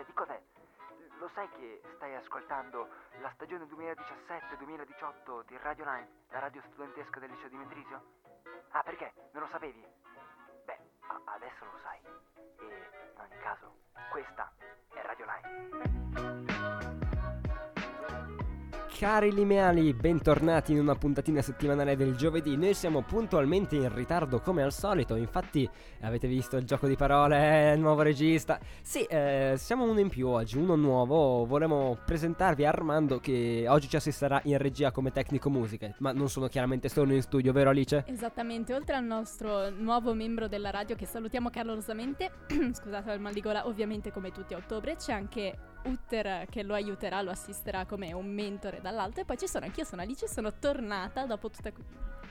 di cos'è? Lo sai che stai ascoltando la stagione 2017-2018 di Radio Line, la radio studentesca del liceo di Mendrisio? Ah, perché? Non lo sapevi? Beh, a- adesso lo sai. E in ogni caso, questa è Radio Line. Cari limeali, bentornati in una puntatina settimanale del giovedì. Noi siamo puntualmente in ritardo come al solito, infatti avete visto il gioco di parole, nuovo regista. Sì, eh, siamo uno in più oggi, uno nuovo. Vorremmo presentarvi Armando che oggi ci assisterà in regia come tecnico musica, ma non sono chiaramente solo in studio, vero Alice? Esattamente, oltre al nostro nuovo membro della radio che salutiamo calorosamente, scusate il mal di gola, ovviamente come tutti a ottobre, c'è anche Utter che lo aiuterà, lo assisterà come un mentore dall'alto. E poi ci sono anch'io, sono Alice, sono tornata dopo tutta,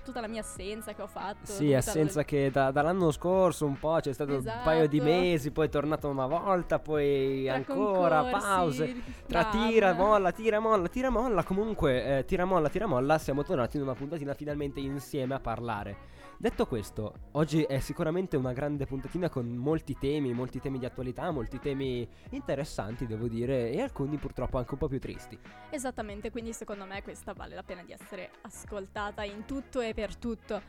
tutta la mia assenza che ho fatto. Sì, assenza la- che da- dall'anno scorso un po' c'è stato un paio di Esatto. mesi, poi è tornato una volta, poi tra ancora concorsi, pause. Tra mamma. tira, molla, tira, molla, tira, molla. Comunque, eh, tira, molla, tira, molla. Siamo tornati in una puntatina finalmente insieme a parlare. Detto questo, oggi è sicuramente una grande puntatina con molti temi, molti temi di attualità, molti temi interessanti, devo dire, e alcuni purtroppo anche un po' più tristi. Esattamente, quindi secondo me questa vale la pena di essere ascoltata in tutto e per tutto.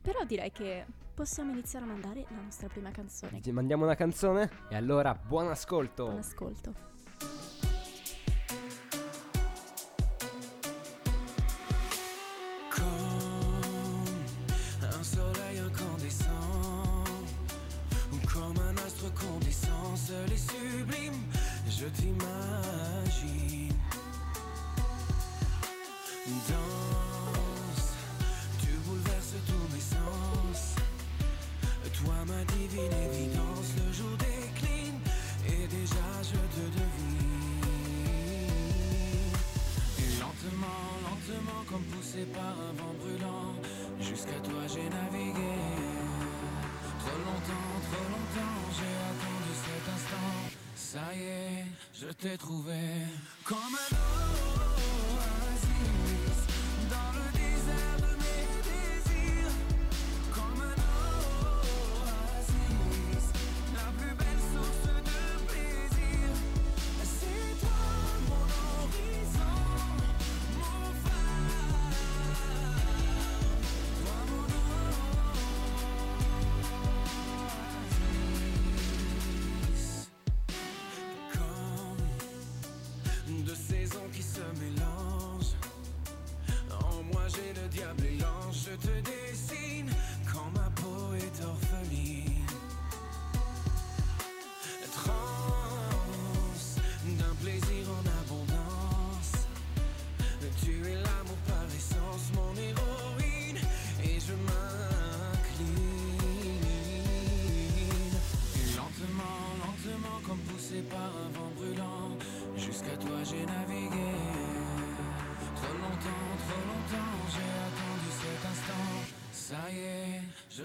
Però direi che possiamo iniziare a mandare la nostra prima canzone. Ci mandiamo una canzone? E allora, buon ascolto! Buon ascolto. Comme un soleil incandescent Ou par un vent brûlant, jusqu'à toi j'ai navigué. Trop longtemps, trop longtemps, j'ai attendu cet instant. Ça y est, je t'ai trouvé comme un oasis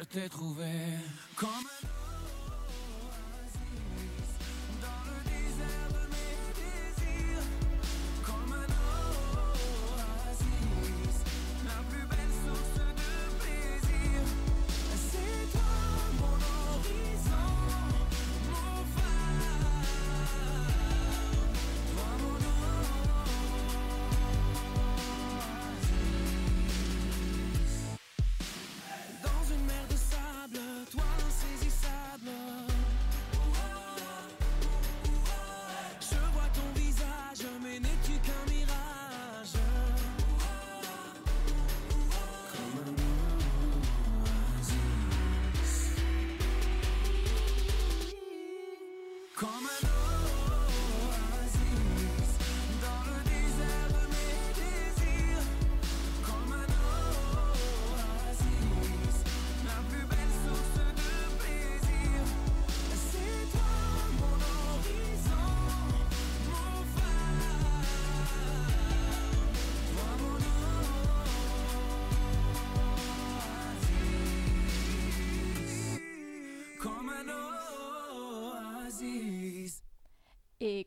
je t'ai trouvé comme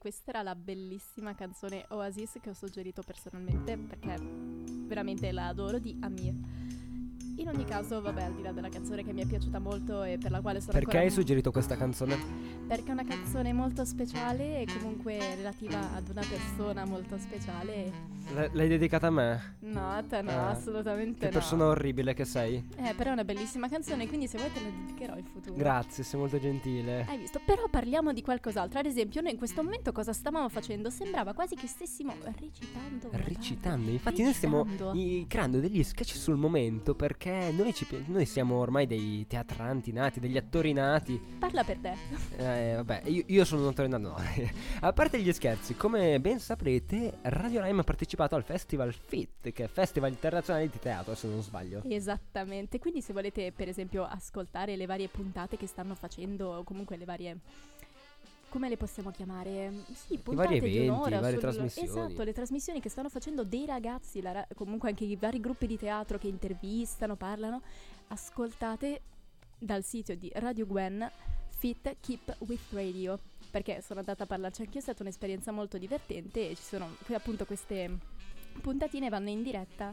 questa era la bellissima canzone Oasis che ho suggerito personalmente perché veramente la adoro di Amir. In ogni caso, vabbè, al di là della canzone che mi è piaciuta molto e per la quale sono Perché hai suggerito questa canzone? Perché è una canzone molto speciale e comunque relativa ad una persona molto speciale. L- l'hai dedicata a me? No, a te no, Ah, assolutamente Che no. persona orribile che sei. Eh, però è una bellissima canzone, quindi se vuoi te la dedicherò in futuro. Grazie, sei molto gentile. Hai visto? Però parliamo di qualcos'altro. Ad esempio, noi in questo momento cosa stavamo facendo? Sembrava quasi che stessimo recitando. Recitando, infatti noi stiamo Recitando. i- creando degli sketch sul momento perché noi, ci noi siamo ormai dei teatranti nati, degli attori nati. Parla per te. Eh, vabbè, io, io sono un attore nato. No. A parte gli scherzi, come ben saprete, Radio Lime ha partecipato al Festival FIT, che è Festival Internazionale di Teatro, se non sbaglio. Esattamente. Quindi, se volete, per esempio, ascoltare le varie puntate che stanno facendo, o comunque le varie. Come le possiamo chiamare? Sì, puntate vari di eventi, un'ora sul- trasmissioni. Esatto, le trasmissioni che stanno facendo dei ragazzi, ra- comunque anche i vari gruppi di teatro che intervistano, parlano. Ascoltate dal sito di Radio Gwen Fit Keep with Radio. Perché sono andata a parlarci anch'io, è stata un'esperienza molto divertente e ci sono appunto queste puntatine vanno in diretta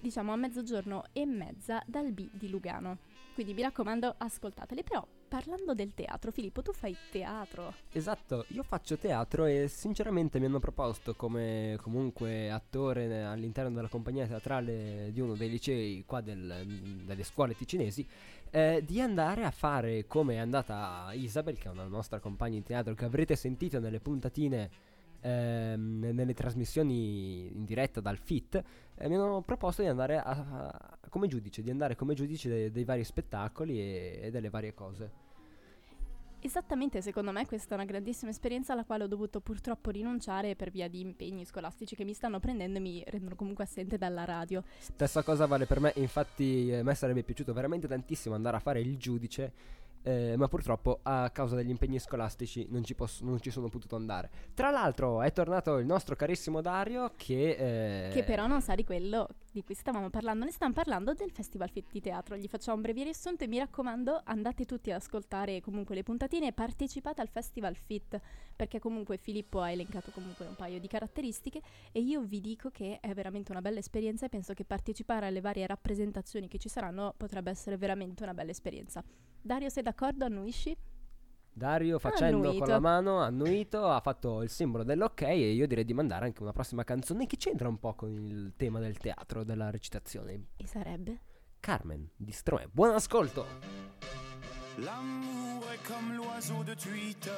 diciamo a mezzogiorno e mezza dal B di Lugano. Quindi mi raccomando, ascoltateli. Però parlando del teatro, Filippo, tu fai teatro. Esatto, io faccio teatro e sinceramente mi hanno proposto come comunque attore all'interno della compagnia teatrale di uno dei licei qua del- delle scuole ticinesi eh, di andare a fare come è andata Isabel, che è una nostra compagna di teatro che avrete sentito nelle puntatine ehm, nelle trasmissioni in diretta dal FIT, eh, mi hanno proposto di andare a- a- come giudice, di andare come giudice dei, dei vari spettacoli e, e delle varie cose. Esattamente, secondo me questa è una grandissima esperienza alla quale ho dovuto purtroppo rinunciare per via di impegni scolastici che mi stanno prendendo e mi rendono comunque assente dalla radio. Stessa cosa vale per me, infatti eh, a me sarebbe piaciuto veramente tantissimo andare a fare il giudice, eh, ma purtroppo a causa degli impegni scolastici non ci, posso- non ci sono potuto andare. Tra l'altro è tornato il nostro carissimo Dario che... eh, Che però non sa di quello di cui stavamo parlando. Ne stiamo parlando del Festival Fit di Teatro. Gli facciamo un breve riassunto e mi raccomando andate tutti ad ascoltare comunque le puntatine e partecipate al Festival Fit perché comunque Filippo ha elencato comunque un paio di caratteristiche e io vi dico che è veramente una bella esperienza e penso che partecipare alle varie rappresentazioni che ci saranno potrebbe essere veramente una bella esperienza. Dario sei d'accordo? Annuisci? Dario facendo Annuito. con la mano, annuito, ha fatto il simbolo dell'ok e io direi di mandare anche una prossima canzone che c'entra un po' con il tema del teatro, della recitazione. E sarebbe? Carmen di Stromae. Buon ascolto! L'amour est comme l'oiseau de Twitter.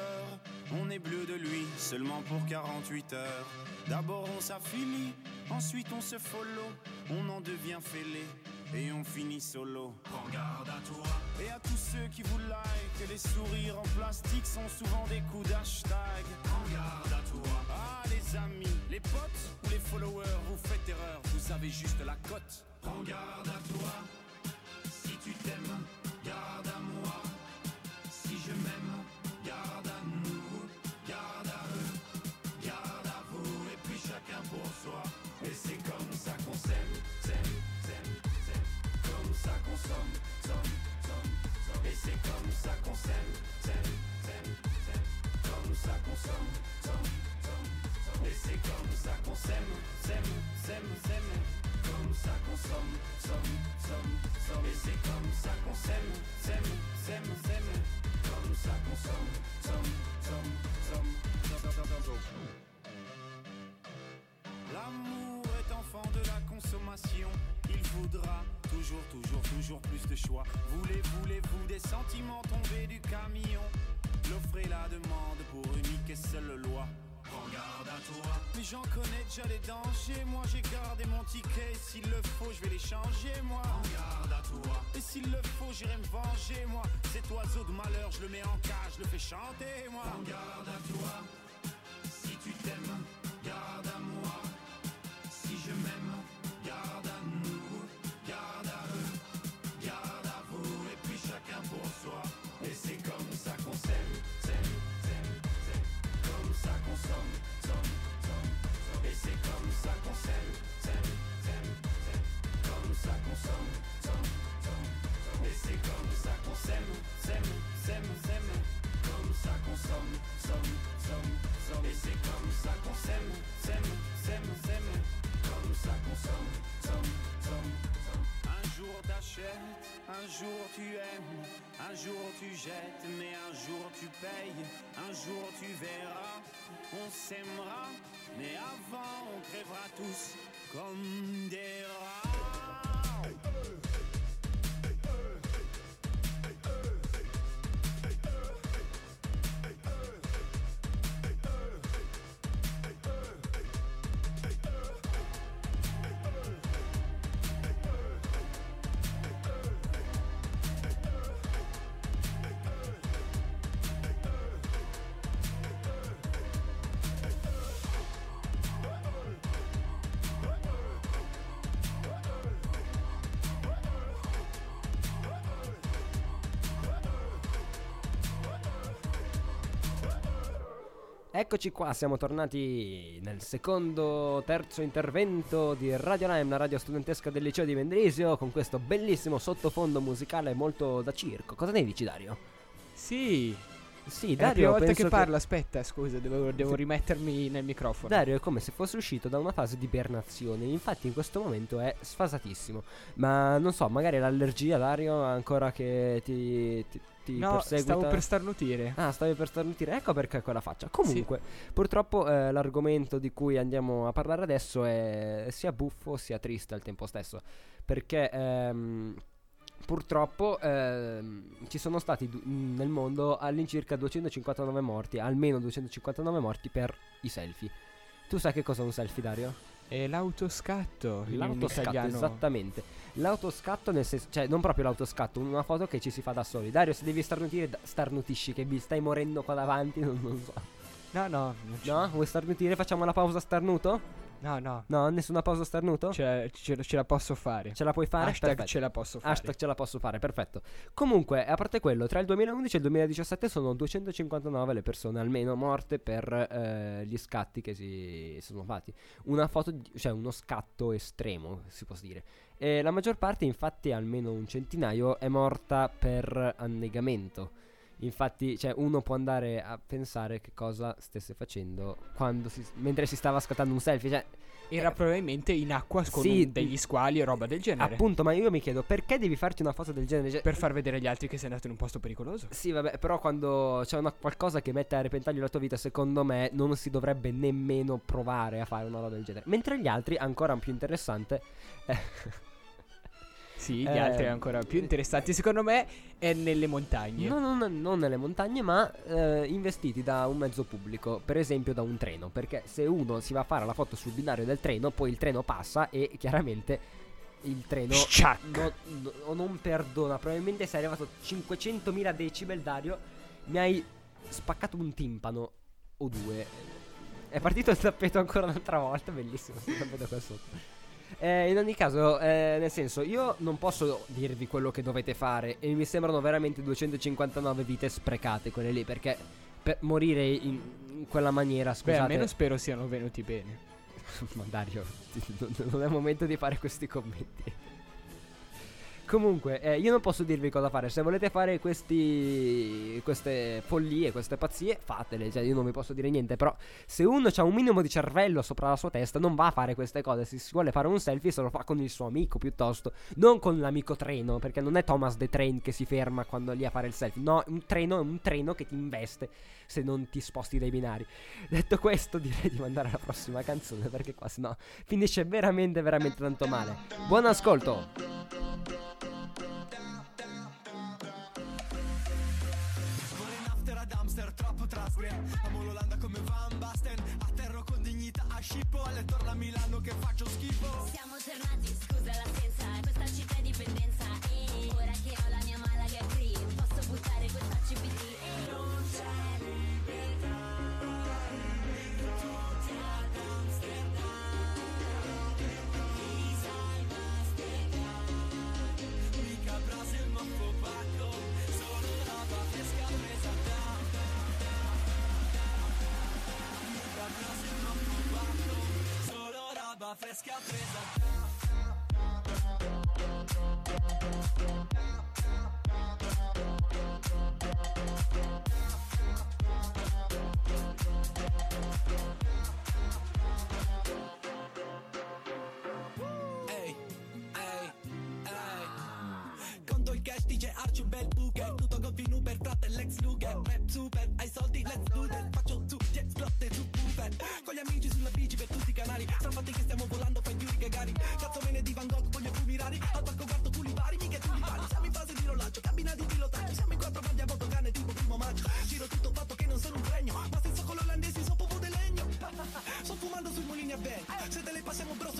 On est bleu de lui seulement pour 48 heures. D'abord on s'affilie, ensuite on se follow. On en devient fêlé et on finit solo. Prends garde à toi. Et à tous ceux qui vous like, les sourires en plastique sont souvent des coups d'hashtag. Prends garde à toi. Ah les amis, les potes ou les followers, vous faites erreur, vous avez juste la cote. Prends garde à toi. Si tu t'aimes, garde à moi. Comme ça qu'on s'aime, s'aime, s'aime, s'aime, comme ça qu'on somme, somme, somme. Et c'est comme ça qu'on s'aime, s'aime, s'aime, s'aime, comme ça qu'on somme, somme, somme. L'amour est enfant de la consommation. Il voudra toujours, toujours, toujours plus de choix. Voulez, voulez-vous des sentiments tombés du camion? L'offre et la demande pour unique et seule loi. Toi. Mais j'en connais déjà les dangers. Moi j'ai gardé mon ticket. S'il le faut, je vais les changer, moi. Prends garde à toi. Et s'il le faut, j'irai me venger, moi. Cet oiseau de malheur, je le mets en cage, je le fais chanter, moi. Prends garde à toi. Si tu t'aimes, garde à moi. Et c'est comme ça qu'on s'aime, s'aime, s'aime, s'aime. Comme ça qu'on somme, somme, somme, somme. Et c'est comme ça qu'on s'aime, s'aime, s'aime, s'aime. Comme ça qu'on somme, somme, somme. Un jour t'achètes, un jour tu aimes, un jour tu jettes, mais un jour tu payes, un jour tu verras, on s'aimera, mais avant on crèvera tous comme des rats. Hey. Eccoci qua, siamo tornati nel secondo, terzo intervento di Radio Lime, la radio studentesca del liceo di Mendrisio, con questo bellissimo sottofondo musicale molto da circo. Cosa ne dici Dario? Sì, Sì, è la Dario, prima volta penso che parlo, aspetta, scusa, devo, devo rimettermi nel microfono. Dario è come se fosse uscito da una fase di ibernazione, infatti in questo momento è sfasatissimo. Ma non so, magari l'allergia Dario ancora che ti, ti, ti no, perseguita. stavo per starnutire. Ah, stavi per starnutire, ecco perché quella faccia. Comunque, purtroppo eh, l'argomento di cui andiamo a parlare adesso è sia buffo sia triste al tempo stesso. Perché ehm, purtroppo ehm, ci sono stati du- mh, nel mondo all'incirca 259 morti, almeno 259 morti per i selfie. Tu sai che cosa è un selfie, Dario? E l'autoscatto, L'autoscatto, esattamente. L'autoscatto nel senso, cioè non proprio l'autoscatto, una foto che ci si fa da soli. Dario, se devi starnutire, starnutisci, che mi stai morendo qua davanti, non, non so. No, no, No? Vuoi starnutire? Facciamo la pausa starnuto? No, no. No, nessuna pausa starnuto? Ce, ce- ce la posso fare. Ce la puoi fare? Hashtag Perfetto. ce la posso fare. Hashtag ce la posso fare, perfetto. Comunque, a parte quello, tra il 2011 e il 2017 sono 259 le persone almeno morte per eh, gli scatti che si sono fatti. Una foto, di- cioè uno scatto estremo, si può dire. E la maggior parte, infatti, almeno un centinaio, è morta per annegamento. Infatti, cioè, uno può andare a pensare che cosa stesse facendo si- mentre si stava scattando un selfie. Cioè, Era probabilmente in acqua con Sì, degli squali e roba del genere. appunto, ma io mi chiedo perché devi farti una foto del genere? Cioè, Per far vedere agli altri che sei andato in un posto pericoloso. Sì, vabbè, però quando c'è una qualcosa che mette a repentaglio la tua vita, secondo me non si dovrebbe nemmeno provare a fare una roba del genere. Mentre gli altri, ancora più interessante, eh, Sì, gli Eh, altri ancora più interessanti. Secondo me è nelle montagne. no, no, no, non nelle montagne, ma eh, investiti da un mezzo pubblico, per esempio da un treno. Perché se uno si va a fare la foto sul binario del treno, poi il treno passa e chiaramente il treno no- no- non perdona. Probabilmente sei arrivato a 500.000 decibel, Dario. Mi hai spaccato un timpano o due. È partito il tappeto ancora un'altra volta, bellissimo. sto tappeto qua sotto. Eh, in ogni caso, eh, nel senso, io non posso dirvi quello che dovete fare. E mi sembrano veramente 259 vite sprecate quelle lì. Perché per morire in, in quella maniera, Beh, scusate. almeno spero siano venuti bene. Ma Dario, non è il momento di fare questi commenti. Comunque, eh, io non posso dirvi cosa fare. Se volete fare questi, queste follie, queste pazzie, fatele. Cioè, io non vi posso dire niente. Però, se uno ha un minimo di cervello sopra la sua testa, non va a fare queste cose. Se si vuole fare un selfie, se lo fa con il suo amico piuttosto. Non con l'amico treno. Perché non è Thomas the Train che si ferma quando è lì a fare il selfie. No, un treno è un treno che ti investe se non ti sposti dai binari. Detto questo, direi di mandare alla prossima canzone. Perché qua sennò finisce veramente, veramente tanto male. Buon ascolto. Scippo Alle torno a Milano che faccio schifo. Siamo tornati, scusa l'assenza Questa pesca presa. Arci un bel buche Tutto con fin Uber, frate l'ex Luger Rap super, hai soldi, let's do that Faccio su, ti esplode tu Uber. Con gli amici sulla bici per tutti i canali. Sono fatti che stiamo più gagari Cazzo me di Van Gogh, voglio fumi rari Al parco guardo culi vari, mica tulipani Siamo in fase di rollaggio, cabina di pilotaggio. Siamo in quattro bandi a Botogane, tipo primo maggio. Giro tutto fatto che non sono un regno Ma senza con l'olandesi, so popo di legno. Sto fumando sui mulini a vento. Se te le passiamo bro,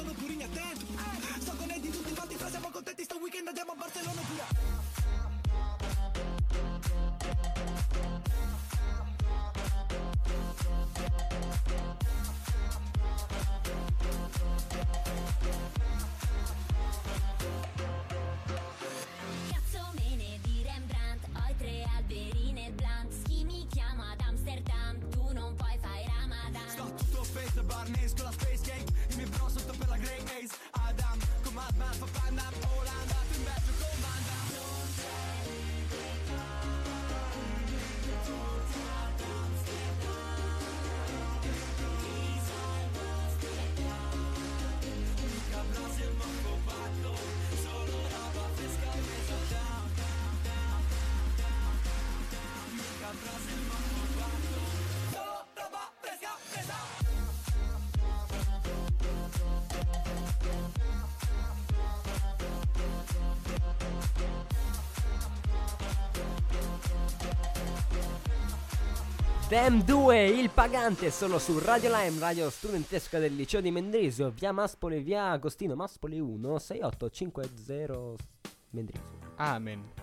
Dem 2, il pagante, solo su Radio Lime, radio studentesca del liceo di Mendrisio, via Maspoli, via Agostino Maspoli 1, 6850 Mendrisio. Amen.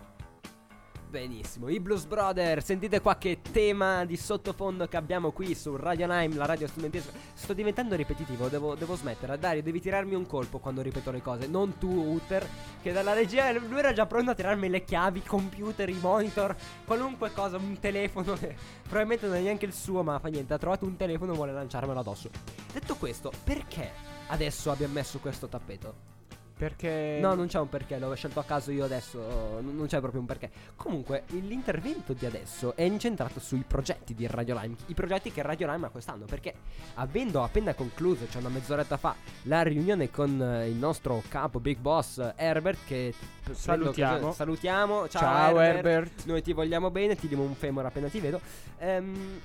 Benissimo, i Blues Brothers, sentite qua che tema di sottofondo che abbiamo qui su Radio Lime, la radio studentesca. Sto diventando ripetitivo, devo, devo smettere. Dario, devi tirarmi un colpo quando ripeto le cose, non tu, Uter, che dalla regia lui era già pronto a tirarmi le chiavi, i computer, i monitor, qualunque cosa, un telefono. Probabilmente non è neanche il suo, ma fa niente, ha trovato un telefono e vuole lanciarmelo addosso. Detto questo, perché adesso abbiamo messo questo tappeto? Perché... No, non c'è un perché, l'ho scelto a caso io adesso, non c'è proprio un perché. Comunque, l'intervento di adesso è incentrato sui progetti di Radio Lime, i progetti che Radio Lime ha quest'anno, perché avendo appena concluso, cioè una mezz'oretta fa, la riunione con eh, il nostro capo Big Boss Herbert, che Salutiamo. salutiamo, ciao, Ciao Herbert. Herbert. Noi ti vogliamo bene, ti diamo un femore appena ti vedo. Ehm,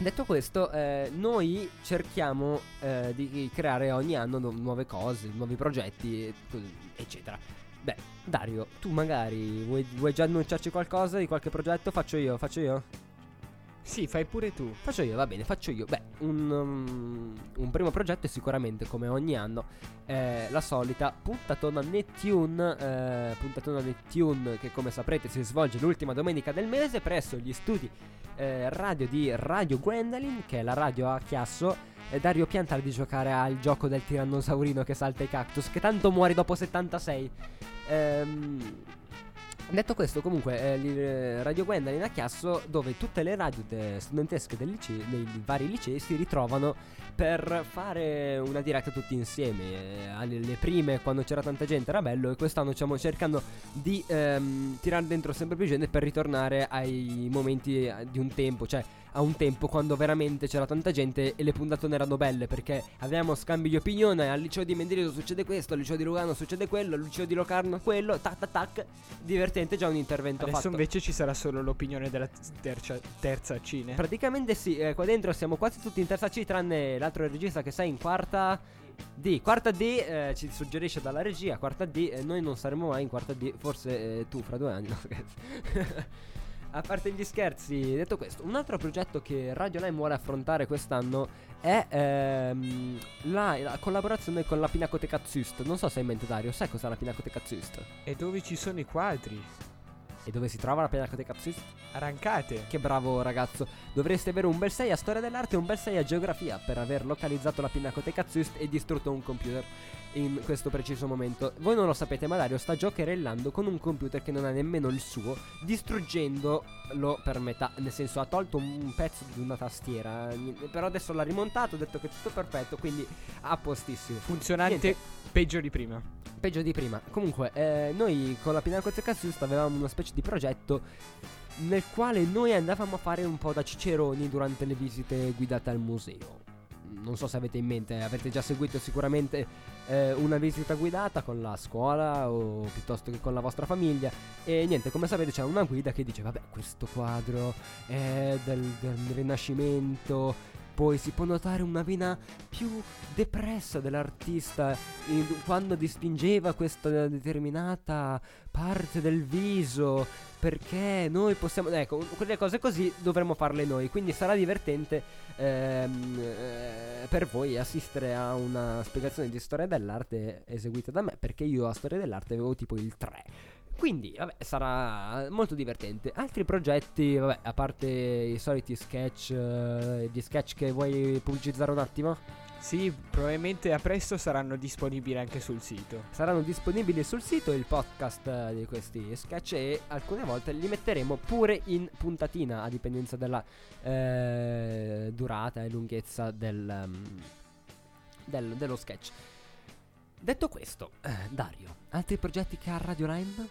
detto questo, eh, noi cerchiamo eh, di creare ogni anno nu- nuove cose, nuovi progetti, eccetera. Beh, Dario, tu magari vuoi, vuoi già annunciarci qualcosa di qualche progetto? Faccio io, faccio io? Sì, fai pure tu. Faccio io, va bene, faccio io. Beh, un, um, un primo progetto è sicuramente, come ogni anno, eh, la solita puntatona Nettune, eh, puntatona Nettune che come saprete si svolge l'ultima domenica del mese presso gli studi eh, radio di Radio Gwendolyn, che è la radio a Chiasso. Dario pianta di giocare al gioco del tirannosaurino che salta i cactus, che tanto muori dopo 76. Ehm... Detto questo, comunque, eh, eh, Radio Gwendolyn a Chiasso, dove tutte le radio de- studentesche del lice- dei vari licei si ritrovano per fare una diretta tutti insieme. Eh, alle le prime, quando c'era tanta gente, era bello, e quest'anno stiamo cercando di ehm, tirare dentro sempre più gente per ritornare ai momenti eh, di un tempo, cioè a un tempo quando veramente c'era tanta gente e le puntatone erano belle perché avevamo scambi di opinione. Al liceo di Mendrisio succede questo, al liceo di Lugano succede quello, al liceo di Locarno quello, tac tac tac. Divertente, già un intervento Adesso fatto. invece ci sarà solo l'opinione della terza, terza cine. Praticamente sì, eh, qua dentro siamo quasi tutti in terza C, tranne l'altro regista che sei in quarta D. Quarta D eh, ci suggerisce dalla regia, quarta D, eh, noi non saremo mai in quarta D, forse eh, tu fra due anni, no. A parte gli scherzi, detto questo, un altro progetto che Radio Lime vuole affrontare quest'anno è ehm, la, la collaborazione con la Pinacoteca Zust. Non so se hai in mente Dario, sai cos'è la Pinacoteca Zust? E dove ci sono i quadri? E dove si trova la Pinacoteca Zust? Arrancate. Che bravo ragazzo. Dovreste avere un bel 6 a storia dell'arte e un bel 6 a geografia per aver localizzato la Pinacoteca Zust e distrutto un computer in questo preciso momento. Voi non lo sapete, ma Dario sta giocherellando con un computer che non ha nemmeno il suo, distruggendolo per metà. Nel senso, ha tolto un pezzo di una tastiera. n- Però adesso l'ha rimontato, ha detto che è tutto perfetto, quindi a postissimo. Funzionante Niente. peggio di prima. Peggio di prima. Comunque, eh, noi con la Pinacoteca Zust avevamo una specie di progetto nel quale noi andavamo a fare un po' da ciceroni durante le visite guidate al museo. non so se avete in mente, avete già seguito sicuramente eh, una visita guidata con la scuola o piuttosto che con la vostra famiglia. E niente, come sapete c'è una guida che dice, vabbè, questo quadro è del, del Rinascimento. Poi si può notare una vena più depressa dell'artista in- quando dipingeva questa determinata parte del viso. Perché noi possiamo. Ecco, quelle cose così dovremmo farle noi. Quindi sarà divertente ehm, eh, per voi assistere a una spiegazione di storia dell'arte eseguita da me. Perché io a storia dell'arte avevo tipo il 3. Quindi, vabbè, sarà molto divertente. Altri progetti, vabbè, a parte i soliti sketch, eh, gli sketch che vuoi pubblicizzare un attimo? Sì, probabilmente a presto saranno disponibili anche sul sito. Saranno disponibili sul sito il podcast eh, di questi sketch e alcune volte li metteremo pure in puntatina a dipendenza della eh, durata e lunghezza del, um, del- dello sketch. Detto questo, eh, Dario, altri progetti che ha Radio Line?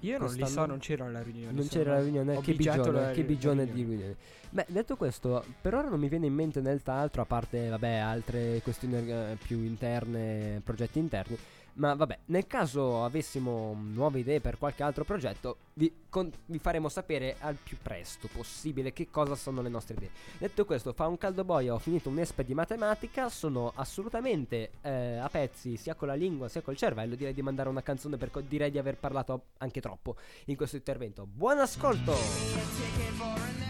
Io non li so, non c'ero alla riunione. Non c'era la riunione, ho che bigione, la- che la bigione di riunione. riunione. Beh, detto questo, per ora non mi viene in mente nient'altro, a parte, vabbè, altre questioni eh, più interne, progetti interni. Ma vabbè, nel caso avessimo nuove idee per qualche altro progetto, vi, con- vi faremo sapere al più presto possibile che cosa sono le nostre idee. Detto questo, fa un caldo boia, ho finito un espe di matematica, sono assolutamente eh, a pezzi sia con la lingua sia col cervello, direi di mandare una canzone perché direi di aver parlato anche troppo in questo intervento. Buon ascolto!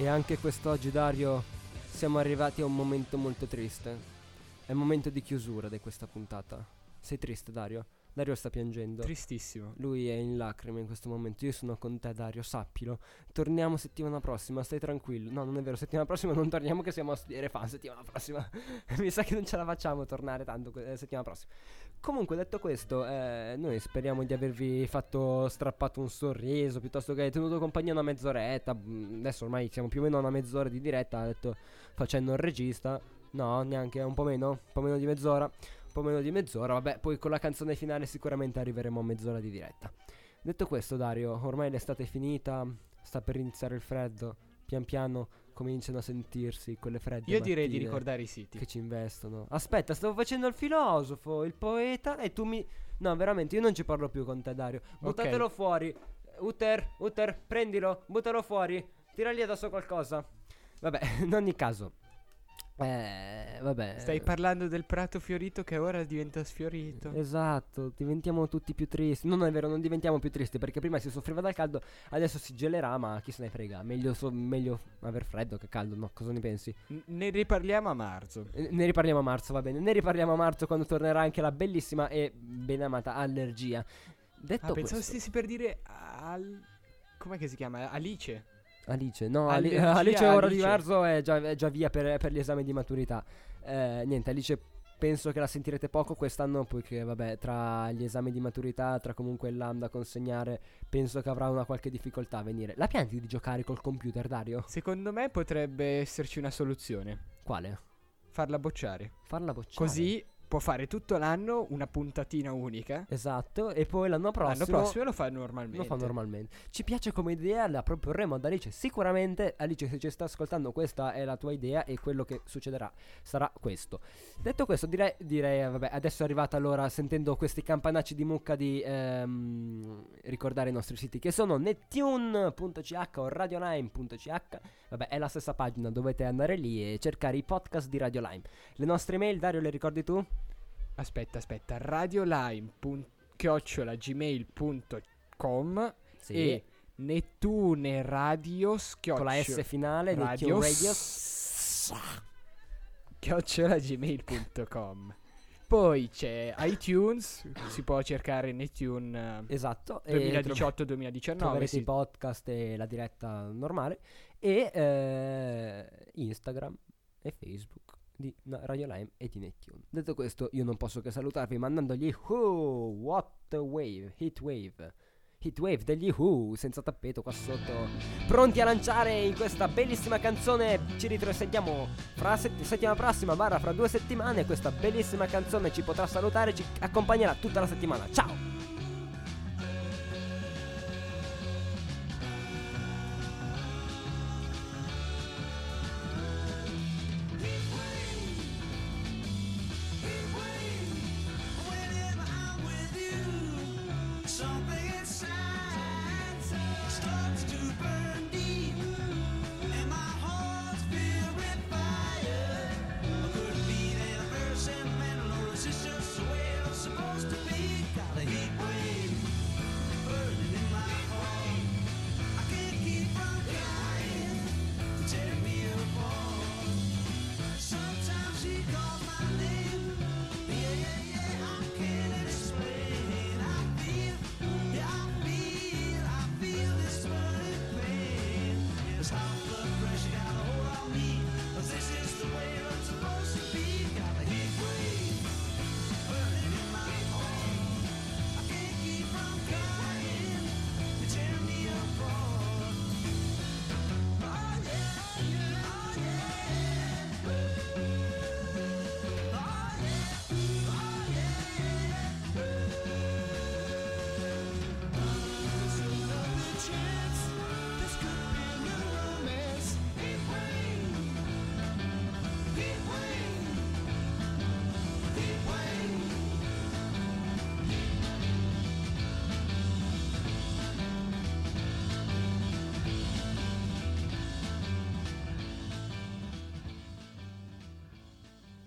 E anche quest'oggi, Dario, siamo arrivati a un momento molto triste. È il momento di chiusura di questa puntata. Sei triste, Dario? Dario sta piangendo. Tristissimo. Lui è in lacrime in questo momento. Io sono con te, Dario, sappilo. Torniamo settimana prossima, stai tranquillo. No, non è vero, settimana prossima non torniamo che siamo a studiare fan settimana prossima. Mi sa che non ce la facciamo tornare tanto eh, settimana prossima. Comunque, detto questo, eh, noi speriamo di avervi fatto strappato un sorriso piuttosto che tenuto compagnia una mezz'oretta. Mm, Adesso ormai siamo più o meno a una mezz'ora di diretta. Ha detto facendo il regista. No, neanche un po' meno, un po' meno di mezz'ora. Un po' meno di mezz'ora. Vabbè, poi con la canzone finale sicuramente arriveremo a mezz'ora di diretta. Detto questo, Dario, ormai l'estate è finita. Sta per iniziare il freddo. Pian piano cominciano a sentirsi quelle fredde. Io direi di ricordare i siti. che ci investono. Aspetta, stavo facendo il filosofo, il poeta e tu mi No, veramente, io non ci parlo più con te, Dario. Buttatelo fuori. Uter, Uter, prendilo, buttalo fuori. Tiragli addosso qualcosa. Vabbè, in ogni caso. Eh, vabbè. Stai parlando del prato fiorito che ora diventa sfiorito. Esatto, diventiamo tutti più tristi. No, non è vero, non diventiamo più tristi perché prima si soffriva dal caldo, adesso si gelerà, ma chi se ne frega. Meglio, so- meglio aver freddo che caldo, no? Cosa ne pensi? N- ne riparliamo a marzo. Eh, Ne riparliamo a marzo, va bene. Ne riparliamo a marzo quando tornerà anche la bellissima e ben amata allergia. Detto Ah, pensavo questo, stessi per dire al... Com'è che si chiama? Alice. Alice, no, Ali- Allergia, Alice ora di Alice. marzo è già, è già via per, per gli esami di maturità. Eh, niente, Alice penso che la sentirete poco quest'anno poiché vabbè, tra gli esami di maturità, tra comunque il LAM da consegnare, penso che avrà una qualche difficoltà a venire. La pianti di giocare col computer, Dario? Secondo me potrebbe esserci una soluzione. Quale? Farla bocciare. Farla bocciare. Così può fare tutto l'anno una puntatina unica. Esatto, e poi l'anno prossimo L'anno prossimo lo fa normalmente. Lo fa normalmente. Ci piace come idea, la proporremo ad Alice. Sicuramente, Alice, se ci sta ascoltando, questa è la tua idea e quello che succederà sarà questo. Detto questo, direi, direi eh, vabbè, adesso è arrivata l'ora, sentendo questi campanacci di mucca, di ehm, ricordare i nostri siti che sono nettune.ch o radioline.ch. Vabbè, è la stessa pagina, dovete andare lì e cercare i podcast di Radio Lime. Le nostre mail, Dario, le ricordi tu? Aspetta, aspetta. radiolime.gmail.com Sì. e Nettune Radio con la S finale, Radio Nettune Radio. chiocciolagmail.com Poi c'è iTunes, si può cercare Nettune eh, Esatto. e tro- 2018-2019. troverete sì. i podcast e la diretta normale e eh, Instagram e Facebook di Radio Lime e di Nettune. Detto questo, io non posso che salutarvi mandandogli Who, What Wave, Hit Wave. Hit Wave degli Who, senza tappeto qua sotto, pronti a lanciare in questa bellissima canzone. Ci ritrosentiamo fra sett- settimana prossima, barra fra due settimane. Questa bellissima canzone ci potrà salutare, ci accompagnerà tutta la settimana. Ciao!